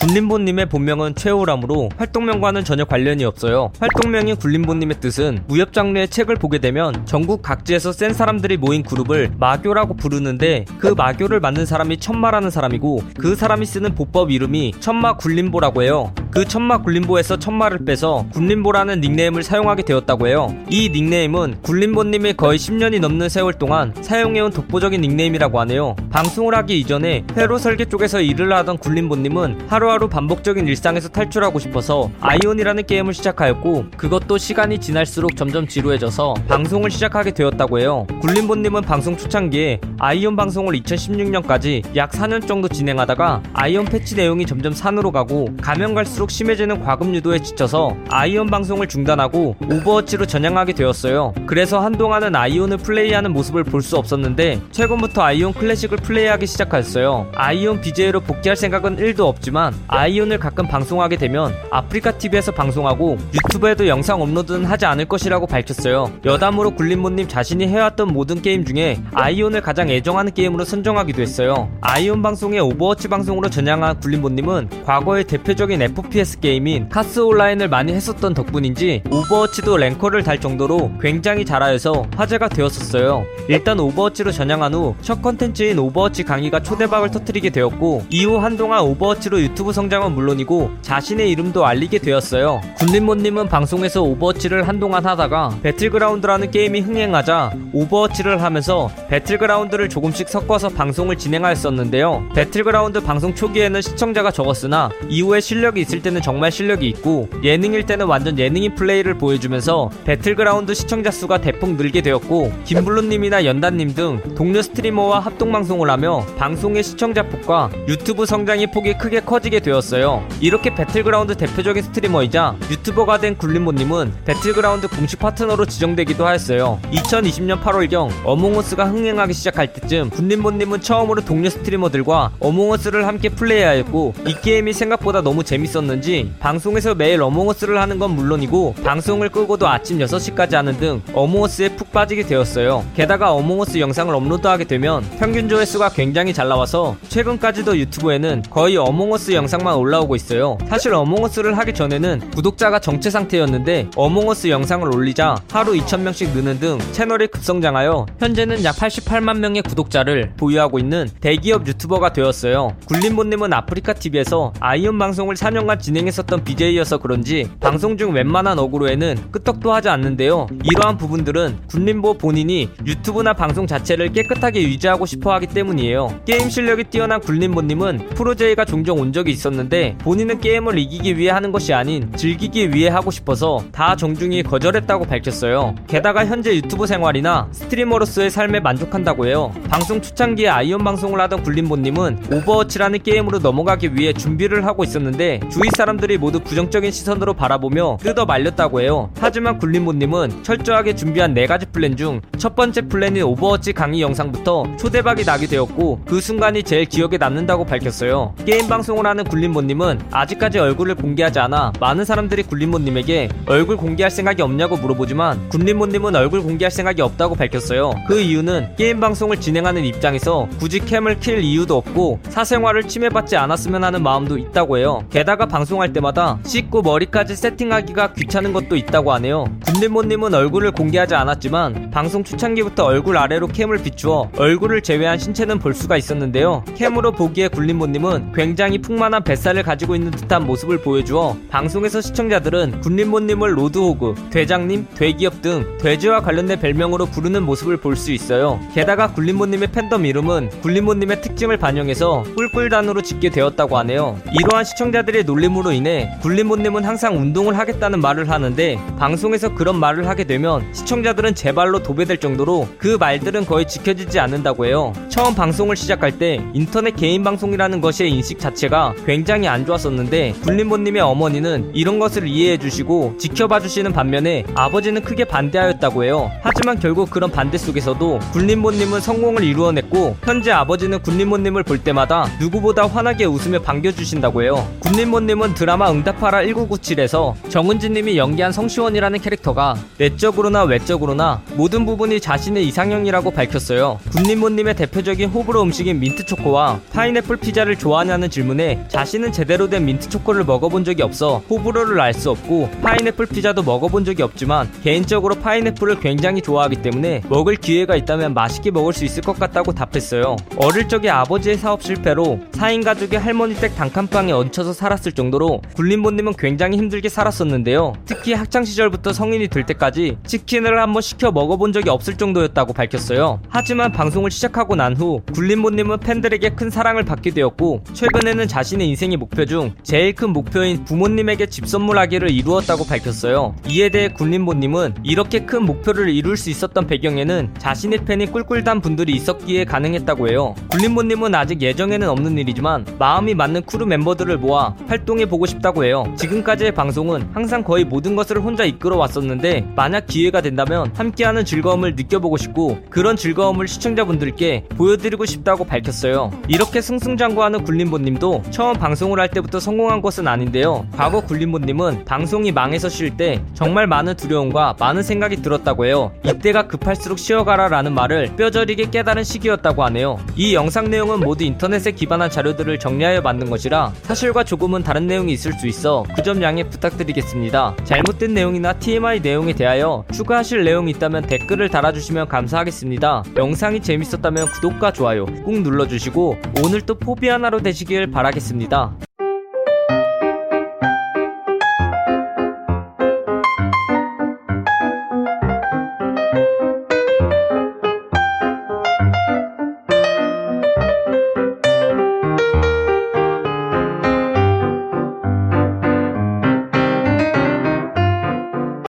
군림보님의 본명은 최호람으로 활동명과는 전혀 관련이 없어요. 활동명인 군림보님의 뜻은 무협 장르의 책을 보게 되면 전국 각지에서 센 사람들이 모인 그룹을 마교라고 부르는데 그 마교를 만든 사람이 천마라는 사람이고 그 사람이 쓰는 보법 이름이 천마 군림보라고 해요. 그 천마 군림보에서 천마를 빼서 군림보라는 닉네임을 사용하게 되었다고 해요. 이 닉네임은 군림보님이 거의 10년이 넘는 세월 동안 사용해온 독보적인 닉네임이라고 하네요. 방송을 하기 이전에 회로 설계 쪽에서 일을 하던 군림보님은 하루하루 반복적인 일상에서 탈출하고 싶어서 아이온이라는 게임을 시작하였고 그것도 시간이 지날수록 점점 지루해져서 방송을 시작하게 되었다고 해요. 군림보님은 방송 초창기에 아이온 방송을 2016년까지 약 4년 정도 진행하다가 아이온 패치 내용이 점점 산으로 가고 가면 갈수록 심해지는 과금 유도에 지쳐서 아이온 방송을 중단하고 오버워치로 전향하게 되었어요. 그래서 한동안은 아이온을 플레이하는 모습을 볼 수 없었는데 최근부터 아이온 클래식을 플레이하기 시작하였어요. 아이온 BJ로 복귀할 생각은 1도 없지만 아이온을 가끔 방송하게 되면 아프리카 TV에서 방송하고 유튜브에도 영상 업로드는 하지 않을 것이라고 밝혔어요. 여담으로 군림보님 자신이 해왔던 모든 게임 중에 아이온을 가장 애정하는 게임으로 선정하기도 했어요. 아이온 방송에서 오버워치 방송으로 전향한 군림보님은 과거의 대표적인 FPS 게임인 카스 온라인을 많이 했었던 덕분인지 오버워치도 랭커를 달 정도로 굉장히 잘하여서 화제가 되었었어요. 일단 오버워치로 전향한 후 첫 컨텐츠인 오버워치 강의가 초대박을 터뜨리게 되었고 이후 한동안 오버워치로 유튜브 성장은 물론이고 자신의 이름도 알리게 되었어요. 군림보님은 방송에서 오버워치를 한동안 하다가 배틀그라운드라는 게임이 흥행하자 오버워치를 하면서 배틀그라운드를 조금씩 섞어서 방송을 진행하였었는데요. 배틀그라운드 방송 초기에는 시청자가 적었으나 이후에 실력이 있을 때는 정말 실력이 있고 예능일 때는 완전 예능인 플레이를 보여주면서 배틀그라운드 시청자 수가 대폭 늘게 되었고 김블루님이나 연다님 등 동료 streamer와 합동방송을 하며 방송의 시청자 폭과 유튜브 성장의 폭이 크게 커지게 되었어요. 이렇게 배틀그라운드 대표적인 스트리머이자 유튜버가 된 군림보님은 배틀그라운드 공식 파트너로 지정되기도 하였어요. 2020년 8월경 어몽어스가 흥행하기 시작할 때쯤 군림보님은 처음으로 동료 스트리머들과 어몽어스를 함께 플레이하였고 이 게임이 생각보다 너무 재밌었는지 방송에서 매일 어몽어스를 하는 건 물론이고 방송을 끄고도 아침 6시까지 하는 등 어몽어스에 푹 빠지게 되었어요. 게다가 어몽어스 영상을 업로드하게 되면 평균 조회수가 굉장히 잘 나와서 최근까지도 유튜브에는 거의 어몽어스 영상만 올라오고 있어요. 사실 어몽어스를 하기 전에는 구독자가 정체 상태였는데 어몽어스 영상을 올리자 하루 2,000명씩 느는 등 채널이 급성장하여 현재는 약 88만 명의 구독자를 보유하고 있는 대기업 유튜버가 되었어요. 군림보님은 아프리카 TV에서 아이온 방송을 4년간 진행했었던 BJ여서 그런지 방송 중 웬만한 어그로에는 끄떡도 하지 않는데요. 이러한 부분들은 군림보 본인이 유튜브나 방송 자체를 깨끗하게 유지하고 싶어 하기 때문이에요. 게임 실력이 뛰어난 군림보님은 프로 제의가 종종 온 적이 있었는데 본인은 게임을 이기기 위해 하는 것이 아닌 즐기기 위해 하고 싶어서 다 정중히 거절했다고 밝혔어요. 게다가 현재 유튜브 생활이나 스트리머로서의 삶에 만족한다고 해요. 방송 초창기에 아이온 방송을 하던 군림보님은 오버워치라는 게임으로 넘어가기 위해 준비를 하고 있었는데 주위 사람들이 모두 부정적인 시선으로 바라보며 뜯어 말렸다고 해요. 하지만 군림보님은 철저하게 준비한 네 가지 플랜 중 첫 번째 플랜인 오버워치 강의 영상부터 초대박이 나게 되었고 그 순간이 제일 기억에 남는다고 밝혔어요. 게임 방송을 하는 군림보님은 아직까지 얼굴을 공개하지 않아 많은 사람들이 군림보님에게 얼굴 공개할 생각이 없냐고 물어보지만 군림보님은 얼굴 공개할 생각이 없다고 밝혔어요. 그 이유는 게임 방송을 진행하는 입장에서 굳이 cam을 킬 이유도 없고 사생활을 침해받지 않았으면 하는 마음도 있다고 해요. 게다가 방송할 때마다 씻고 머리까지 세팅하기가 귀찮은 것도 있다고 하네요. 군림보님은 얼굴을 공개하지 않았지만 방송 초창기부터 얼굴 아래로 cam을 비추어 얼굴을 제외한 신체는 볼 수가 있었는데요. cam으로 보기에 굴림보님은 굉장히 풍만한 뱃살을 가지고 있는 듯한 모습을 보여주어 방송에서 시청자들은 굴림보님을 로드호그, 대장님, 대기업 등 돼지와 관련된 별명으로 부르는 모습을 볼 수 있어요. 게다가 굴림보님의 팬덤 이름은 굴림보님의 특징을 반영해서 꿀꿀단으로 짓게 되었다고 하네요. 이러한 시청자들의 놀림으로 인해 굴림보님은 항상 운동을 하겠다는 말을 하는데 방송에서 그런 말을 하게 되면 시청자들은 제 발로 도배될 정도로 그 말들은 거의 지켜지지 않는다고 해요. 처음 방송을 시작할 때 인터넷 개인 방송이라는 것의 인식 자체가 굉장히 안 좋았었는데 굴림보님의 어머니는 이런 것을 이해해 주시고 지켜봐 주시는 반면에 아버지는 크게 반대하였다고 해요. 하지만 결국 그런 반대 속에서도 굴림보님은 성공을 이루어냈고 현재 아버지는 굴림보님을 볼 때마다 누구보다 환하게 웃으며 반겨주신다고 해요. 굴림보님 굴림보님은 드라마 응답하라 1997에서 정은지님이 연기한 성시원이라는 캐릭터가 내적으로나 외적으로나 모든 부분이 자신의 이상형이라고 밝혔어요. 굴림보님의 대표적인 호불호 음식인 민트초코와 파인애플 피자를 좋아하냐는 질문에 자신은 제대로 된 민트초코를 먹어본 적이 없어 호불호를 알 수 없고 파인애플 피자도 먹어본 적이 없지만 개인적으로 파인애플을 굉장히 좋아하기 때문에 먹을 기회가 있다면 맛있게 먹을 수 있을 것 같다고 답했어요. 어릴 적에 아버지의 사업 실패로 4인 가족의 할머니 댁 단칸방에 얹혀서 살았을 정도로 굴림보님은 굉장히 힘들게 살았었는데요. 특히 학창 시절부터 성인이 될 때까지 치킨을 한번 시켜 먹어본 적이 없을 정도였다고 밝혔어요. 하지만 방송을 시작하고 난 후 군림보님은 팬들에게 큰 사랑을 받게 되었고 최근에는 자신의 인생의 목표 중 제일 큰 목표인 부모님에게 집 선물하기를 이루었다고 밝혔어요. 이에 대해 군림보님은 이렇게 큰 목표를 이룰 수 있었던 배경에는 자신의 팬인 꿀꿀단 분들이 있었기에 가능했다고 해요. 군림보님은 아직 예정에는 없는 일이지만 마음이 맞는 크루 멤버들을 모아 활동 해 보고 싶다고 해요. 지금까지의 방송은 항상 거의 모든 것을 혼자 이끌어 왔었는데 만약 기회가 된다면 함께하는 즐거움을 느껴보고 싶고 그런 즐거움을 시청자분들께 보여드리고 싶다고 밝혔어요. 이렇게 승승장구하는 군림보님도 처음 방송을 할 때부터 성공한 것은 아닌데요. 과거 굴림보님은 방송이 망해서 쉴 때 정말 많은 두려움과 많은 생각이 들었다고 해요. 이때가 급할수록 쉬어가라 라는 말을 뼈저리게 깨달은 시기였다고 하네요. 이 영상 내용은 모두 인터넷에 기반한 자료들을 정리하여 만든 것이라 사실과 조금은 다른 내용이 있을 수 있어 그 점 양해 부탁드리겠습니다. 잘못된 내용이나 TMI 내용에 대하여 추가하실 내용이 있다면 댓글을 달아주시면 감사하겠습니다. 영상이 재밌었다면 구독과 좋아요 꾹 눌러주시고 오늘 또 포비 하나로 되시길 바라겠습니다.